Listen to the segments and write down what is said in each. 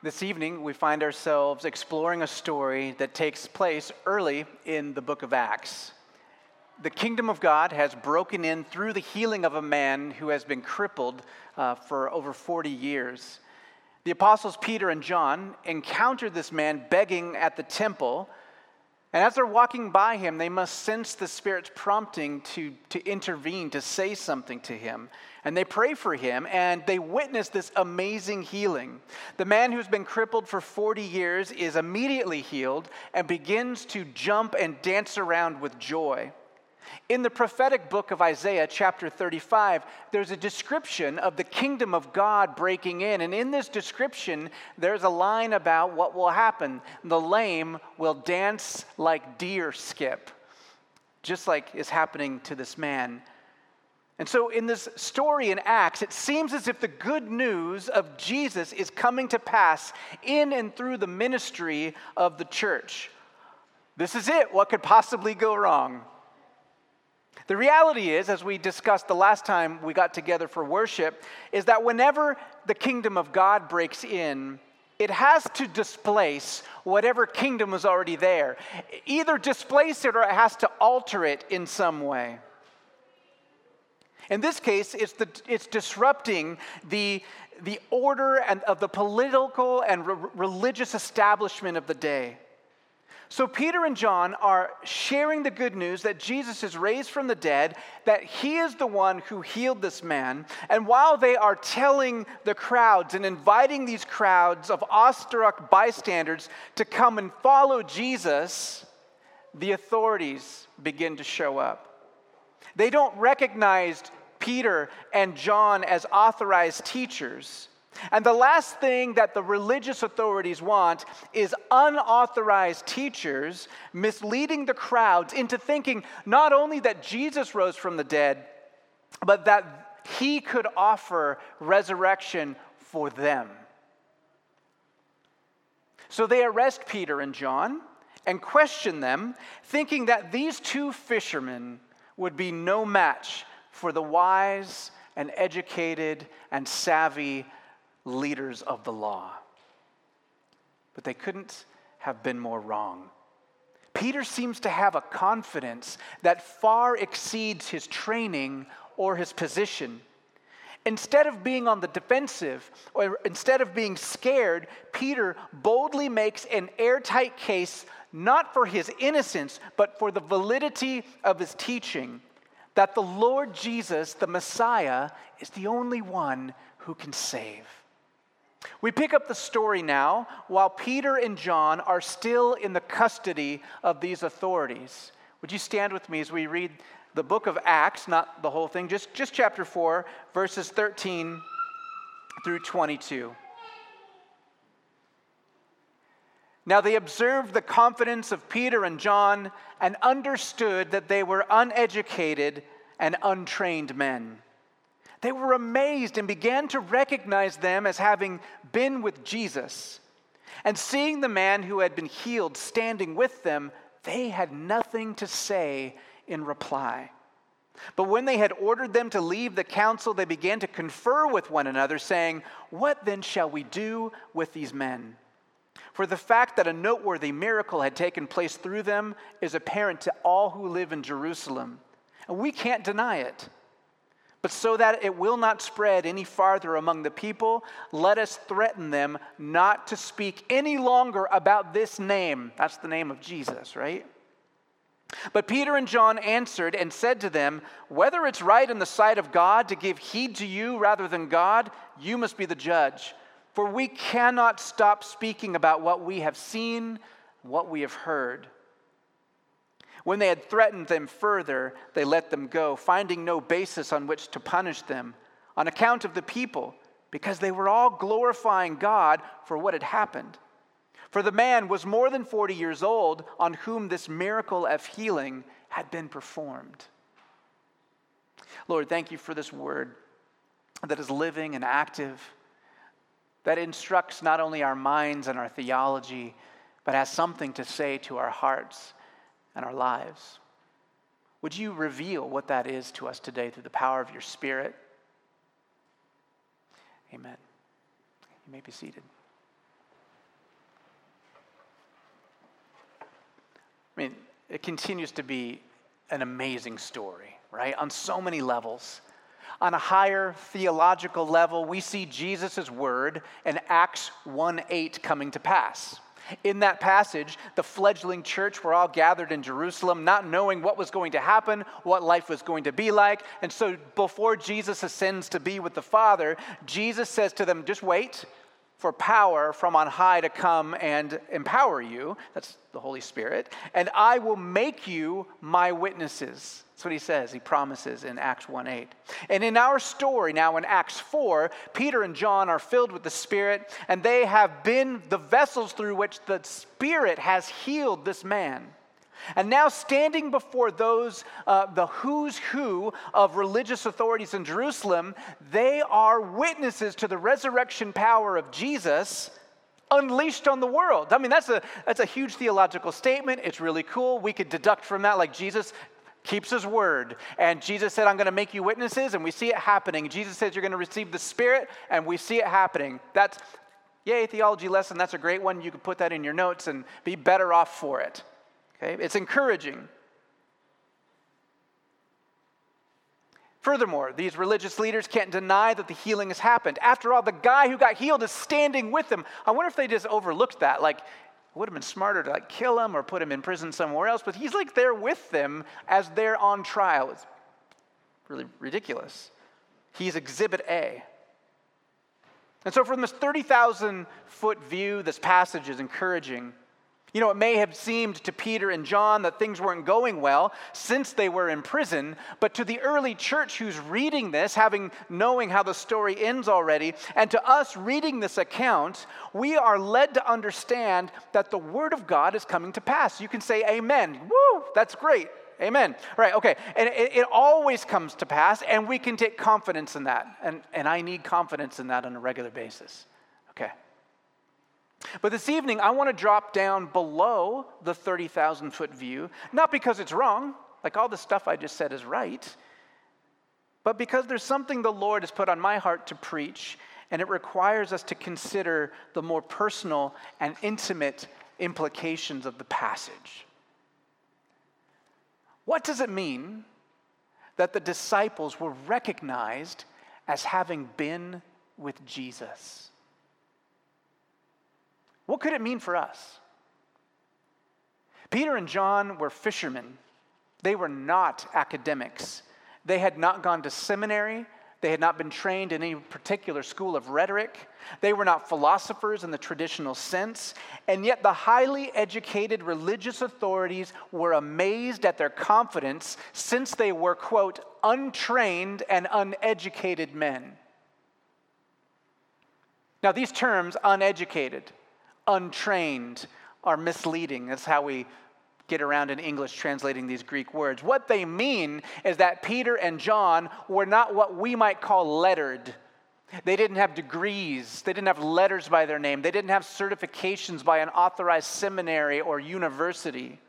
This evening, we find ourselves exploring a story that takes place early in the book of Acts. The kingdom of God has broken in through the healing of a man who has been crippled uh, for over 40 years. The apostles Peter and John encountered this man begging at the temple and as they're walking by him, they must sense the Spirit's prompting to, to intervene, to say something to him. And they pray for him, and they witness this amazing healing. The man who's been crippled for 40 years is immediately healed and begins to jump and dance around with joy. In the prophetic book of Isaiah, chapter 35, there's a description of the kingdom of God breaking in. And in this description, there's a line about what will happen. The lame will dance like deer skip, just like is happening to this man. And so, in this story in Acts, it seems as if the good news of Jesus is coming to pass in and through the ministry of the church. This is it. What could possibly go wrong? The reality is, as we discussed the last time we got together for worship, is that whenever the kingdom of God breaks in, it has to displace whatever kingdom is already there. Either displace it or it has to alter it in some way. In this case, it's, the, it's disrupting the, the order and of the political and re- religious establishment of the day. So, Peter and John are sharing the good news that Jesus is raised from the dead, that he is the one who healed this man. And while they are telling the crowds and inviting these crowds of awestruck bystanders to come and follow Jesus, the authorities begin to show up. They don't recognize Peter and John as authorized teachers. And the last thing that the religious authorities want is unauthorized teachers misleading the crowds into thinking not only that Jesus rose from the dead, but that he could offer resurrection for them. So they arrest Peter and John and question them, thinking that these two fishermen would be no match for the wise and educated and savvy leaders of the law. But they couldn't have been more wrong. Peter seems to have a confidence that far exceeds his training or his position. Instead of being on the defensive, or instead of being scared, Peter boldly makes an airtight case not for his innocence, but for the validity of his teaching that the Lord Jesus, the Messiah, is the only one who can save. We pick up the story now while Peter and John are still in the custody of these authorities. Would you stand with me as we read the book of Acts, not the whole thing, just, just chapter 4, verses 13 through 22. Now they observed the confidence of Peter and John and understood that they were uneducated and untrained men. They were amazed and began to recognize them as having been with Jesus. And seeing the man who had been healed standing with them, they had nothing to say in reply. But when they had ordered them to leave the council, they began to confer with one another, saying, What then shall we do with these men? For the fact that a noteworthy miracle had taken place through them is apparent to all who live in Jerusalem, and we can't deny it. But so that it will not spread any farther among the people, let us threaten them not to speak any longer about this name. That's the name of Jesus, right? But Peter and John answered and said to them, Whether it's right in the sight of God to give heed to you rather than God, you must be the judge. For we cannot stop speaking about what we have seen, what we have heard. When they had threatened them further, they let them go, finding no basis on which to punish them on account of the people, because they were all glorifying God for what had happened. For the man was more than 40 years old on whom this miracle of healing had been performed. Lord, thank you for this word that is living and active, that instructs not only our minds and our theology, but has something to say to our hearts and our lives. Would you reveal what that is to us today through the power of your Spirit? Amen. You may be seated. I mean, it continues to be an amazing story, right? On so many levels. On a higher theological level, we see Jesus' word in Acts 1 8 coming to pass. In that passage, the fledgling church were all gathered in Jerusalem, not knowing what was going to happen, what life was going to be like. And so, before Jesus ascends to be with the Father, Jesus says to them, Just wait for power from on high to come and empower you. That's the Holy Spirit. And I will make you my witnesses. That's what he says, he promises in Acts 1 8. And in our story now in Acts 4, Peter and John are filled with the Spirit, and they have been the vessels through which the Spirit has healed this man. And now, standing before those, uh, the who's who of religious authorities in Jerusalem, they are witnesses to the resurrection power of Jesus unleashed on the world. I mean, that's a, that's a huge theological statement. It's really cool. We could deduct from that, like Jesus keeps his word. And Jesus said, I'm going to make you witnesses, and we see it happening. Jesus says, You're going to receive the Spirit, and we see it happening. That's, yay, theology lesson. That's a great one. You can put that in your notes and be better off for it. Okay? It's encouraging. Furthermore, these religious leaders can't deny that the healing has happened. After all, the guy who got healed is standing with them. I wonder if they just overlooked that. Like, it would have been smarter to like kill him or put him in prison somewhere else, but he's like there with them as they're on trial. It's really ridiculous. He's exhibit A. And so, from this 30,000 foot view, this passage is encouraging. You know, it may have seemed to Peter and John that things weren't going well since they were in prison, but to the early church who's reading this, having knowing how the story ends already, and to us reading this account, we are led to understand that the word of God is coming to pass. You can say amen. Woo, that's great. Amen. Right, okay. And it, it always comes to pass, and we can take confidence in that. And, and I need confidence in that on a regular basis. Okay. But this evening, I want to drop down below the 30,000 foot view, not because it's wrong, like all the stuff I just said is right, but because there's something the Lord has put on my heart to preach, and it requires us to consider the more personal and intimate implications of the passage. What does it mean that the disciples were recognized as having been with Jesus? What could it mean for us? Peter and John were fishermen. They were not academics. They had not gone to seminary. They had not been trained in any particular school of rhetoric. They were not philosophers in the traditional sense. And yet, the highly educated religious authorities were amazed at their confidence since they were, quote, untrained and uneducated men. Now, these terms, uneducated, untrained are misleading. That's how we get around in English translating these Greek words. What they mean is that Peter and John were not what we might call lettered. They didn't have degrees. They didn't have letters by their name. They didn't have certifications by an authorized seminary or university.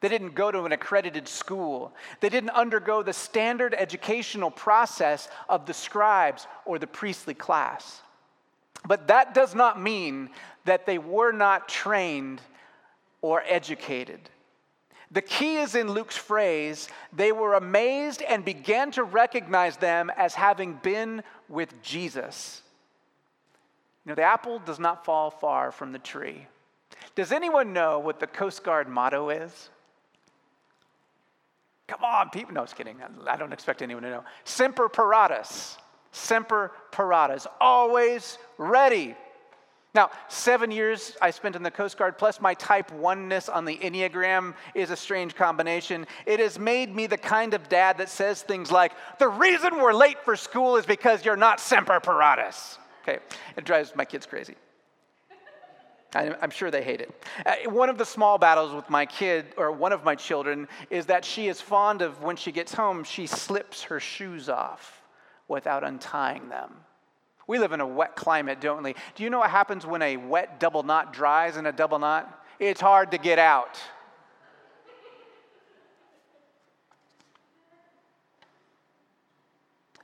They didn't go to an accredited school. They didn't undergo the standard educational process of the scribes or the priestly class. But that does not mean that they were not trained or educated. The key is in Luke's phrase they were amazed and began to recognize them as having been with Jesus. You know, the apple does not fall far from the tree. Does anyone know what the Coast Guard motto is? Come on, people. No, I was kidding. I don't expect anyone to know. Semper paratus. Semper paratus. Always ready. Now, seven years I spent in the Coast Guard, plus my type oneness on the Enneagram is a strange combination. It has made me the kind of dad that says things like, The reason we're late for school is because you're not semper paratus. Okay, it drives my kids crazy. I'm sure they hate it. Uh, one of the small battles with my kid, or one of my children, is that she is fond of when she gets home, she slips her shoes off without untying them. We live in a wet climate, don't we? Do you know what happens when a wet double knot dries in a double knot? It's hard to get out.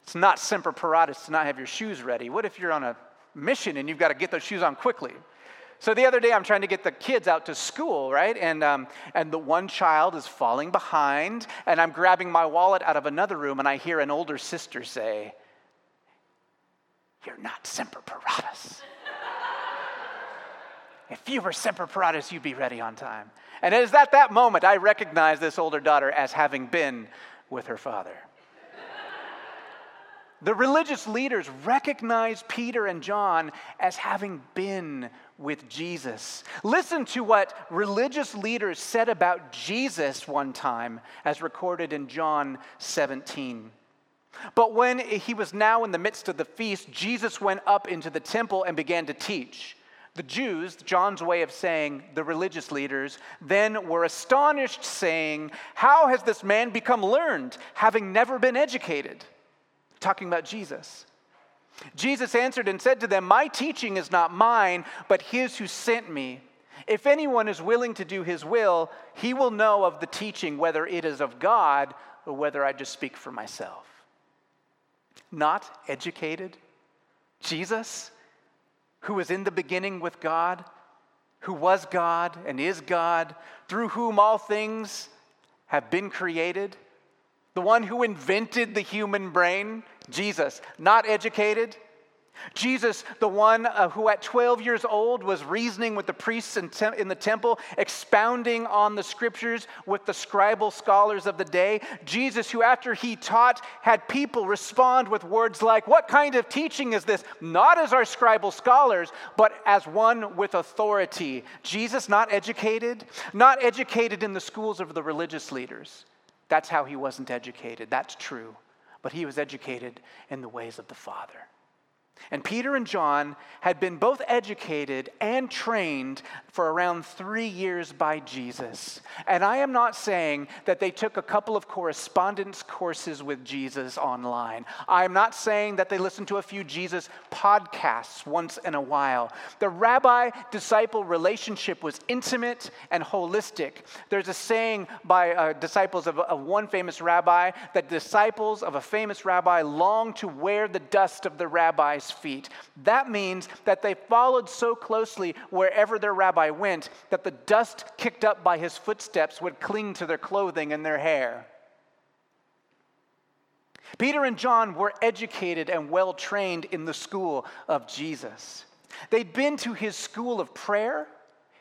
It's not semper paratus to not have your shoes ready. What if you're on a mission and you've got to get those shoes on quickly? So the other day, I'm trying to get the kids out to school, right? And, um, and the one child is falling behind, and I'm grabbing my wallet out of another room, and I hear an older sister say, You're not Semper Paratus. if you were Semper Paratus, you'd be ready on time. And it is at that moment I recognize this older daughter as having been with her father. The religious leaders recognized Peter and John as having been with Jesus. Listen to what religious leaders said about Jesus one time, as recorded in John 17. But when he was now in the midst of the feast, Jesus went up into the temple and began to teach. The Jews, John's way of saying the religious leaders, then were astonished, saying, How has this man become learned, having never been educated? Talking about Jesus. Jesus answered and said to them, My teaching is not mine, but his who sent me. If anyone is willing to do his will, he will know of the teaching, whether it is of God or whether I just speak for myself. Not educated? Jesus, who was in the beginning with God, who was God and is God, through whom all things have been created the one who invented the human brain, Jesus, not educated. Jesus, the one uh, who at 12 years old was reasoning with the priests in, the temple, expounding on the scriptures with the scribal scholars of the day. Jesus, who after he taught, had people respond with words like, What kind of teaching is this? Not as our scribal scholars, but as one with authority. Jesus, not educated, not educated in the schools of the religious leaders. That's how he wasn't educated. That's true. But he was educated in the ways of the Father. And Peter and John had been both educated and trained for around three years by Jesus. And I am not saying that they took a couple of correspondence courses with Jesus online. I am not saying that they listened to a few Jesus podcasts once in a while. The rabbi disciple relationship was intimate and holistic. There's a saying by uh, disciples of, of one famous rabbi that disciples of a famous rabbi long to wear the dust of the rabbi's feet. That means that they followed so closely wherever their rabbi went that the dust kicked up by his footsteps would cling to their clothing and their hair. Peter and John were educated and well trained in the school of Jesus. They'd been to his school of prayer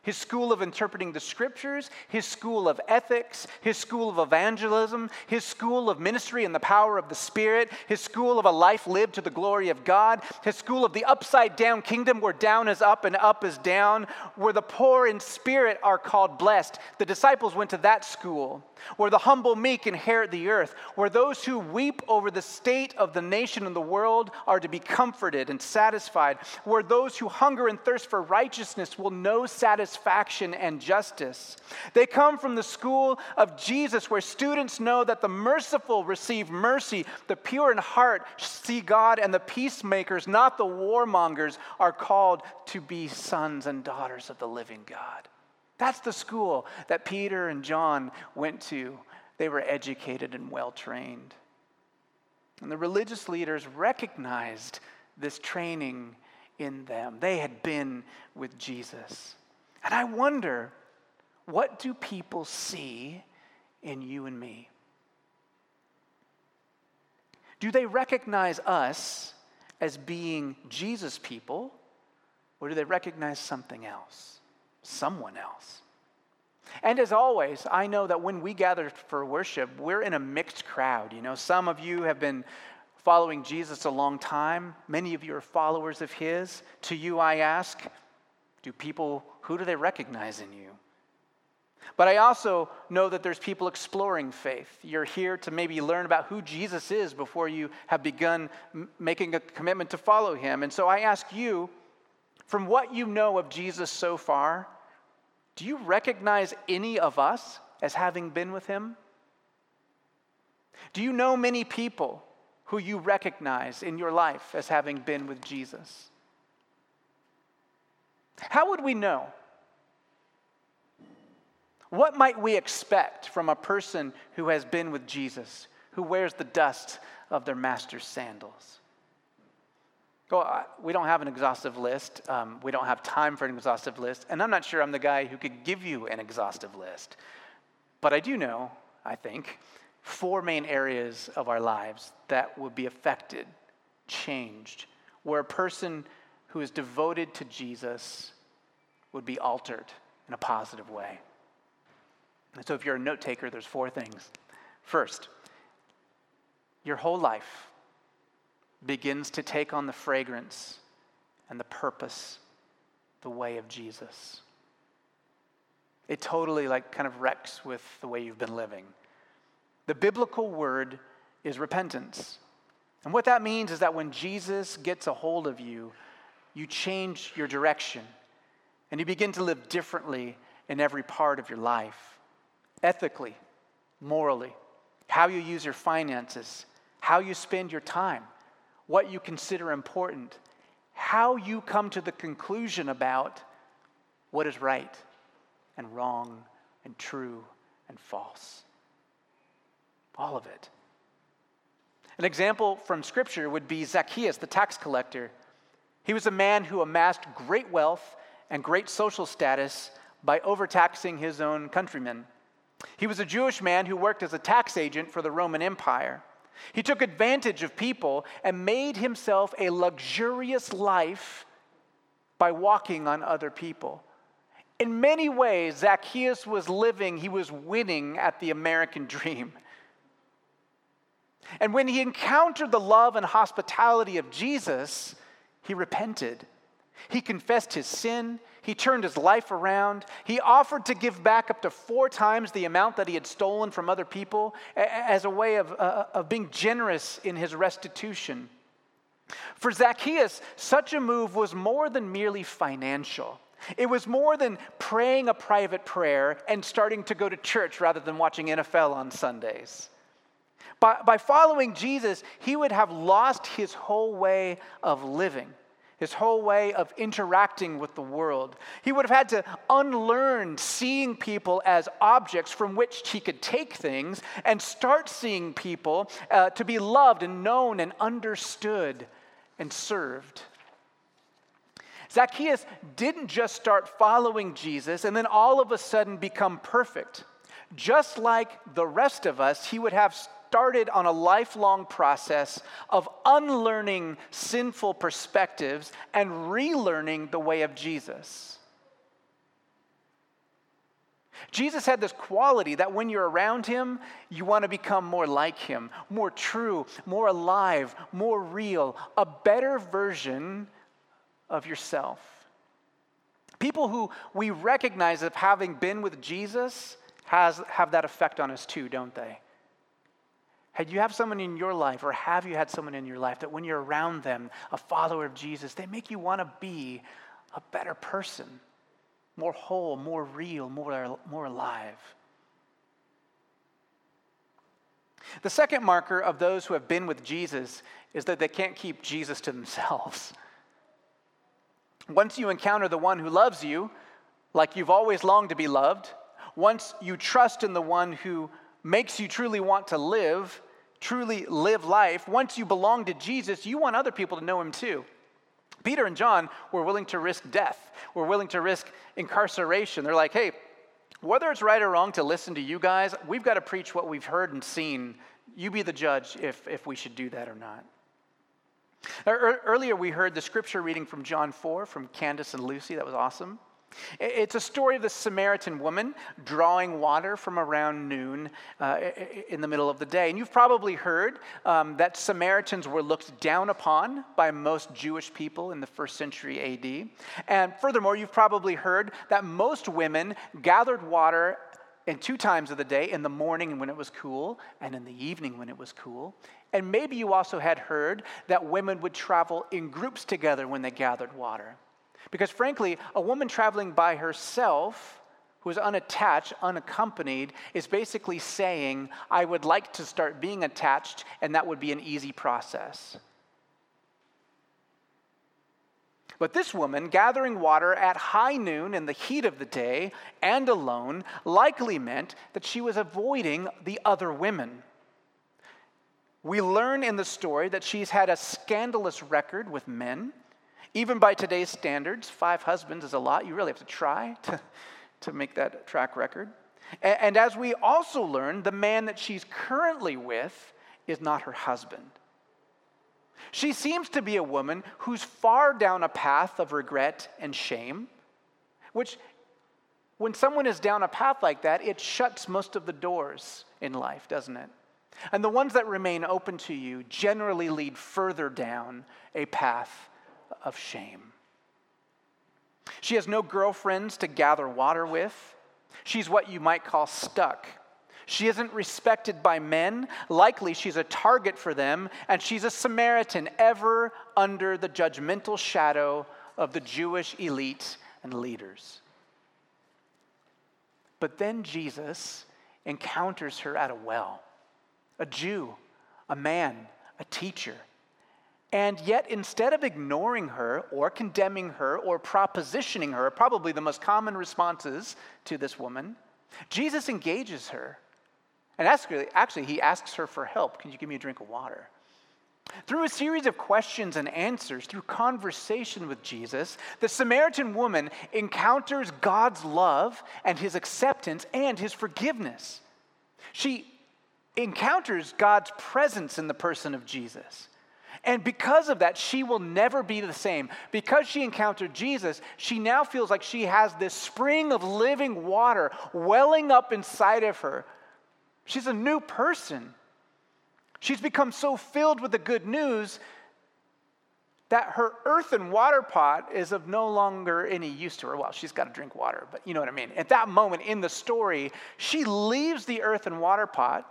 his school of interpreting the scriptures, his school of ethics, his school of evangelism, his school of ministry and the power of the Spirit, his school of a life lived to the glory of God, his school of the upside down kingdom where down is up and up is down, where the poor in spirit are called blessed. The disciples went to that school where the humble meek inherit the earth, where those who weep over the state of the nation and the world are to be comforted and satisfied, where those who hunger and thirst for righteousness will know satisfaction and justice. They come from the school of Jesus, where students know that the merciful receive mercy, the pure in heart see God, and the peacemakers, not the warmongers, are called to be sons and daughters of the living God. That's the school that Peter and John went to. They were educated and well trained. And the religious leaders recognized this training in them. They had been with Jesus. And I wonder, what do people see in you and me? Do they recognize us as being Jesus people, or do they recognize something else? someone else. And as always, I know that when we gather for worship, we're in a mixed crowd. You know, some of you have been following Jesus a long time, many of you are followers of his. To you, I ask, do people, who do they recognize in you? But I also know that there's people exploring faith. You're here to maybe learn about who Jesus is before you have begun m- making a commitment to follow him. And so I ask you, from what you know of Jesus so far, do you recognize any of us as having been with him? Do you know many people who you recognize in your life as having been with Jesus? How would we know? What might we expect from a person who has been with Jesus, who wears the dust of their master's sandals? Well, we don't have an exhaustive list. Um, we don't have time for an exhaustive list. And I'm not sure I'm the guy who could give you an exhaustive list. But I do know, I think, four main areas of our lives that would be affected, changed, where a person who is devoted to Jesus would be altered in a positive way. And so, if you're a note taker, there's four things. First, your whole life begins to take on the fragrance and the purpose, the way of Jesus. It totally, like, kind of wrecks with the way you've been living. The biblical word is repentance. And what that means is that when Jesus gets a hold of you, you change your direction and you begin to live differently in every part of your life ethically, morally, how you use your finances, how you spend your time, what you consider important, how you come to the conclusion about what is right and wrong and true and false. All of it. An example from Scripture would be Zacchaeus, the tax collector. He was a man who amassed great wealth and great social status by overtaxing his own countrymen. He was a Jewish man who worked as a tax agent for the Roman Empire. He took advantage of people and made himself a luxurious life by walking on other people. In many ways, Zacchaeus was living, he was winning at the American dream. And when he encountered the love and hospitality of Jesus, he repented. He confessed his sin. He turned his life around. He offered to give back up to four times the amount that he had stolen from other people as a way of, uh, of being generous in his restitution. For Zacchaeus, such a move was more than merely financial. It was more than praying a private prayer and starting to go to church rather than watching NFL on Sundays. By, by following Jesus, he would have lost his whole way of living his whole way of interacting with the world. He would have had to unlearn seeing people as objects from which he could take things and start seeing people uh, to be loved and known and understood and served. Zacchaeus didn't just start following Jesus and then all of a sudden become perfect. Just like the rest of us, he would have started on a lifelong process of unlearning sinful perspectives and relearning the way of Jesus. Jesus had this quality that when you're around him, you want to become more like him, more true, more alive, more real, a better version of yourself. People who we recognize of having been with Jesus has, have that effect on us too, don't they? Had you have someone in your life, or have you had someone in your life that when you're around them, a follower of Jesus, they make you want to be a better person, more whole, more real, more, more alive? The second marker of those who have been with Jesus is that they can't keep Jesus to themselves. Once you encounter the one who loves you, like you've always longed to be loved, once you trust in the one who makes you truly want to live, truly live life, once you belong to Jesus, you want other people to know him too. Peter and John were willing to risk death, were willing to risk incarceration. They're like, hey, whether it's right or wrong to listen to you guys, we've got to preach what we've heard and seen. You be the judge if, if we should do that or not. Earlier, we heard the scripture reading from John 4 from Candace and Lucy. That was awesome. It's a story of the Samaritan woman drawing water from around noon uh, in the middle of the day. And you've probably heard um, that Samaritans were looked down upon by most Jewish people in the first century AD. And furthermore, you've probably heard that most women gathered water in two times of the day in the morning when it was cool and in the evening when it was cool. And maybe you also had heard that women would travel in groups together when they gathered water. Because frankly, a woman traveling by herself, who is unattached, unaccompanied, is basically saying, I would like to start being attached, and that would be an easy process. But this woman, gathering water at high noon in the heat of the day and alone, likely meant that she was avoiding the other women. We learn in the story that she's had a scandalous record with men. Even by today's standards, five husbands is a lot. You really have to try to, to make that track record. And, and as we also learn, the man that she's currently with is not her husband. She seems to be a woman who's far down a path of regret and shame, which, when someone is down a path like that, it shuts most of the doors in life, doesn't it? And the ones that remain open to you generally lead further down a path of shame. She has no girlfriends to gather water with. She's what you might call stuck. She isn't respected by men. Likely, she's a target for them, and she's a Samaritan, ever under the judgmental shadow of the Jewish elite and leaders. But then Jesus encounters her at a well a Jew, a man, a teacher. And yet, instead of ignoring her or condemning her or propositioning her, probably the most common responses to this woman, Jesus engages her. And actually, actually, he asks her for help. Can you give me a drink of water? Through a series of questions and answers, through conversation with Jesus, the Samaritan woman encounters God's love and his acceptance and his forgiveness. She encounters God's presence in the person of Jesus. And because of that, she will never be the same. Because she encountered Jesus, she now feels like she has this spring of living water welling up inside of her. She's a new person. She's become so filled with the good news that her earthen water pot is of no longer any use to her. Well, she's got to drink water, but you know what I mean. At that moment in the story, she leaves the earthen water pot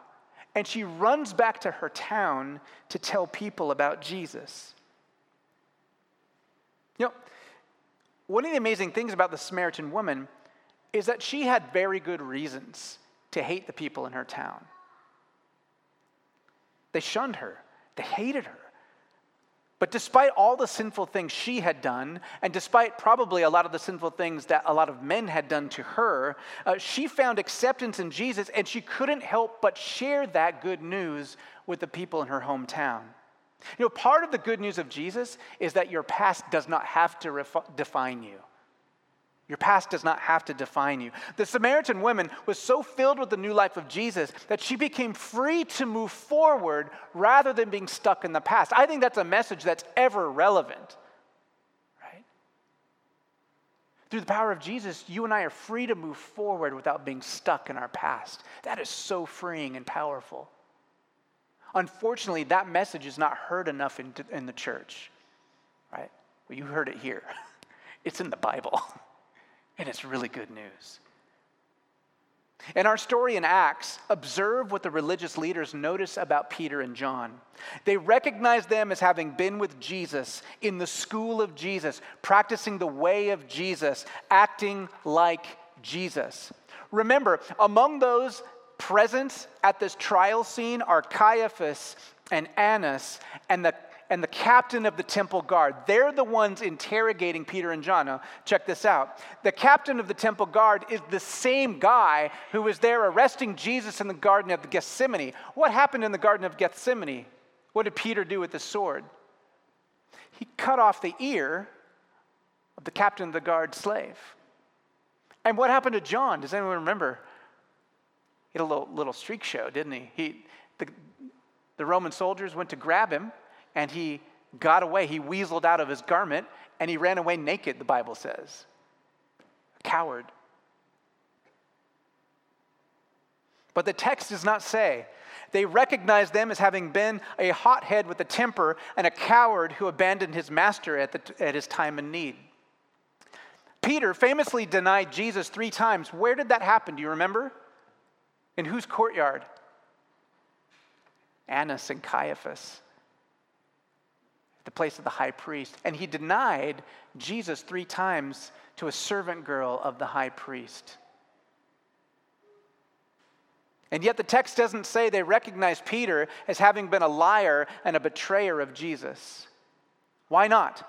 and she runs back to her town to tell people about Jesus. You know, one of the amazing things about the Samaritan woman is that she had very good reasons to hate the people in her town. They shunned her, they hated her. But despite all the sinful things she had done, and despite probably a lot of the sinful things that a lot of men had done to her, uh, she found acceptance in Jesus and she couldn't help but share that good news with the people in her hometown. You know, part of the good news of Jesus is that your past does not have to ref- define you. Your past does not have to define you. The Samaritan woman was so filled with the new life of Jesus that she became free to move forward rather than being stuck in the past. I think that's a message that's ever relevant. Right? Through the power of Jesus, you and I are free to move forward without being stuck in our past. That is so freeing and powerful. Unfortunately, that message is not heard enough in, in the church. Right? Well, you heard it here. It's in the Bible. And it's really good news. In our story in Acts, observe what the religious leaders notice about Peter and John. They recognize them as having been with Jesus in the school of Jesus, practicing the way of Jesus, acting like Jesus. Remember, among those present at this trial scene are Caiaphas and Annas and the and the captain of the temple guard. They're the ones interrogating Peter and John. Now, check this out. The captain of the temple guard is the same guy who was there arresting Jesus in the Garden of Gethsemane. What happened in the Garden of Gethsemane? What did Peter do with the sword? He cut off the ear of the captain of the guard slave. And what happened to John? Does anyone remember? He had a little, little streak show, didn't he? he the, the Roman soldiers went to grab him and he got away. He weaseled out of his garment and he ran away naked, the Bible says. A coward. But the text does not say. They recognized them as having been a hothead with a temper and a coward who abandoned his master at, the, at his time of need. Peter famously denied Jesus three times. Where did that happen? Do you remember? In whose courtyard? Annas and Caiaphas the place of the high priest. And he denied Jesus three times to a servant girl of the high priest. And yet the text doesn't say they recognize Peter as having been a liar and a betrayer of Jesus. Why not?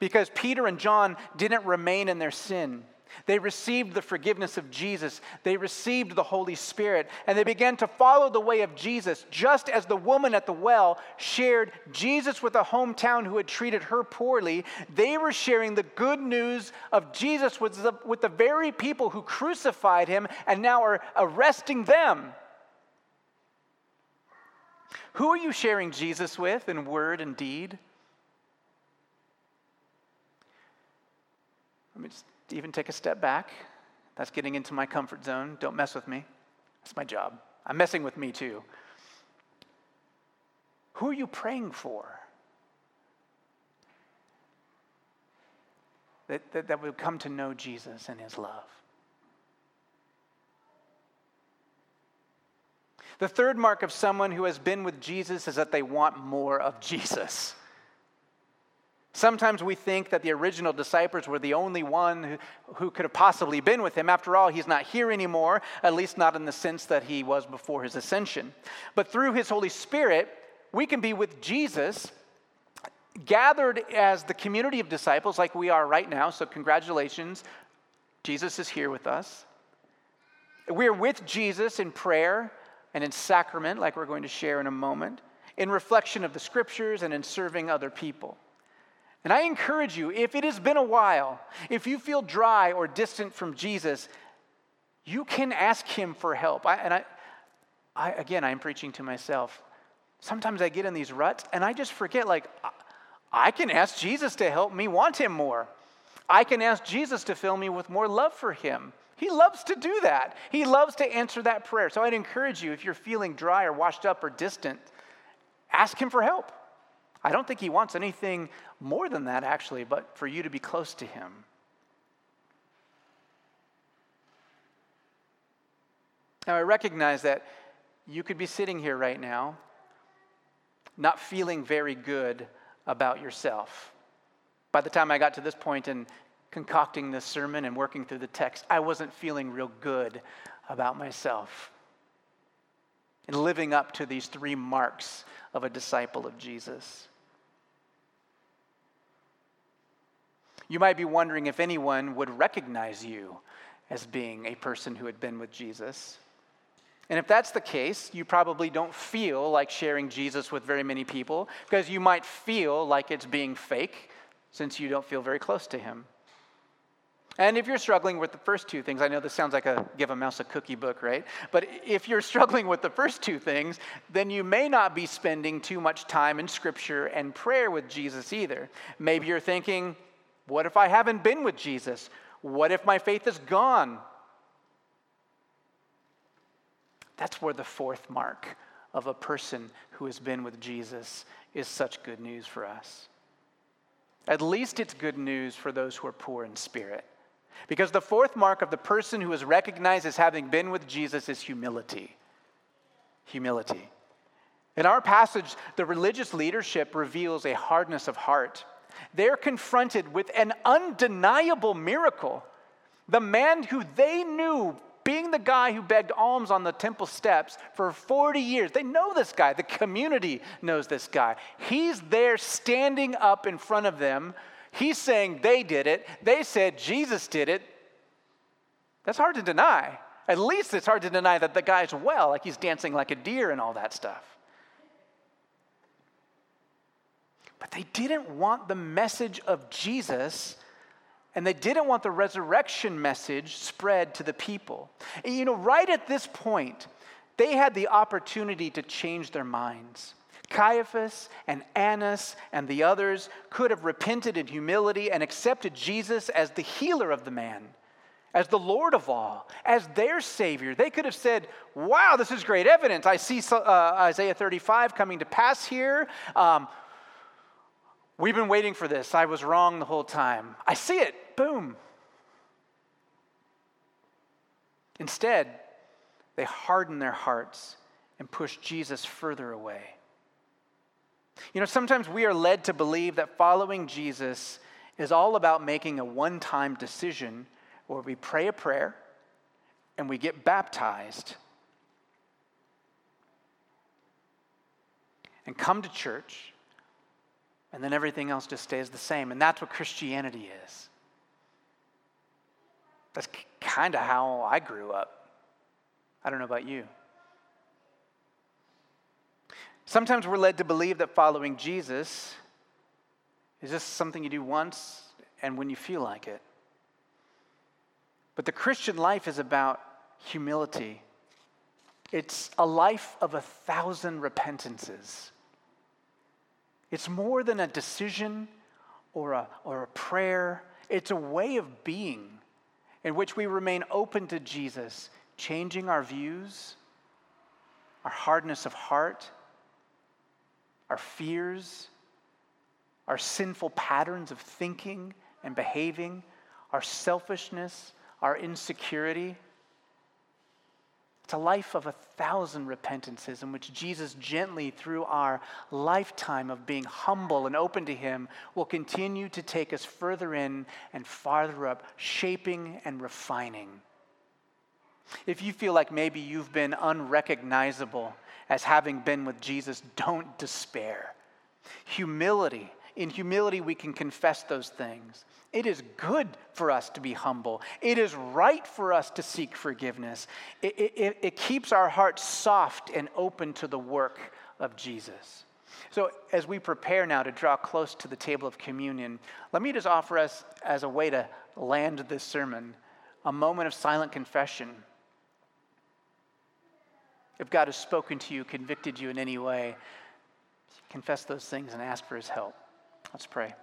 Because Peter and John didn't remain in their sin. They received the forgiveness of Jesus. They received the Holy Spirit, and they began to follow the way of Jesus, just as the woman at the well shared Jesus with a hometown who had treated her poorly. They were sharing the good news of Jesus with the, with the very people who crucified him and now are arresting them. Who are you sharing Jesus with in word and deed? Let me just even take a step back. That's getting into my comfort zone. Don't mess with me. That's my job. I'm messing with me too. Who are you praying for? That, that, that would come to know Jesus and his love. The third mark of someone who has been with Jesus is that they want more of Jesus. Sometimes we think that the original disciples were the only one who, who, could have possibly been with him. After all, he's not here anymore, at least not in the sense that he was before his ascension. But through his Holy Spirit, we can be with Jesus, gathered as the community of disciples like we are right now. So, congratulations, Jesus is here with us. We're with Jesus in prayer and in sacrament, like we're going to share in a moment, in reflection of the scriptures and in serving other people. And I encourage you, if it has been a while, if you feel dry or distant from Jesus, you can ask him for help. I, and I, I, again, I'm preaching to myself. Sometimes I get in these ruts and I just forget, like, I can ask Jesus to help me want him more. I can ask Jesus to fill me with more love for him. He loves to do that. He loves to answer that prayer. So I'd encourage you, if you're feeling dry or washed up or distant, ask him for help. I don't think he wants anything more than that, actually, but for you to be close to him. Now, I recognize that you could be sitting here right now not feeling very good about yourself. By the time I got to this point in concocting this sermon and working through the text, I wasn't feeling real good about myself and living up to these three marks of a disciple of Jesus. You might be wondering if anyone would recognize you as being a person who had been with Jesus. And if that's the case, you probably don't feel like sharing Jesus with very many people because you might feel like it's being fake since you don't feel very close to him. And if you're struggling with the first two things, I know this sounds like a give a mouse a cookie book, right? But if you're struggling with the first two things, then you may not be spending too much time in scripture and prayer with Jesus either. Maybe you're thinking, what if I haven't been with Jesus? What if my faith is gone? That's where the fourth mark of a person who has been with Jesus is such good news for us. At least it's good news for those who are poor in spirit. Because the fourth mark of the person who is recognized as having been with Jesus is humility. Humility. In our passage, the religious leadership reveals a hardness of heart they're confronted with an undeniable miracle. The man who they knew being the guy who begged alms on the temple steps for 40 years. They know this guy. The community knows this guy. He's there standing up in front of them. He's saying they did it. They said Jesus did it. That's hard to deny. At least it's hard to deny that the guy's well, like he's dancing like a deer and all that stuff. But they didn't want the message of Jesus and they didn't want the resurrection message spread to the people. And you know, right at this point, they had the opportunity to change their minds. Caiaphas and Annas and the others could have repented in humility and accepted Jesus as the healer of the man, as the Lord of all, as their Savior. They could have said, Wow, this is great evidence. I see uh, Isaiah 35 coming to pass here. Um, We've been waiting for this. I was wrong the whole time. I see it. Boom. Instead, they harden their hearts and push Jesus further away. You know, sometimes we are led to believe that following Jesus is all about making a one time decision where we pray a prayer and we get baptized and come to church and then everything else just stays the same. And that's what Christianity is. That's kind of how I grew up. I don't know about you. Sometimes we're led to believe that following Jesus is just something you do once and when you feel like it. But the Christian life is about humility. It's a life of a thousand repentances. It's more than a decision or a, or a prayer, it's a way of being in which we remain open to Jesus, changing our views, our hardness of heart, our fears, our sinful patterns of thinking and behaving, our selfishness, our insecurity. It's a life of a thousand repentances in which Jesus, gently through our lifetime of being humble and open to Him, will continue to take us further in and farther up, shaping and refining. If you feel like maybe you've been unrecognizable as having been with Jesus, don't despair. Humility in humility, we can confess those things. It is good for us to be humble. It is right for us to seek forgiveness. It, it, it, keeps our hearts soft and open to the work of Jesus. So, as we prepare now to draw close to the table of communion, let me just offer us, as a way to land this sermon, a moment of silent confession. If God has spoken to you, convicted you in any way, confess those things and ask for his help. Let's pray.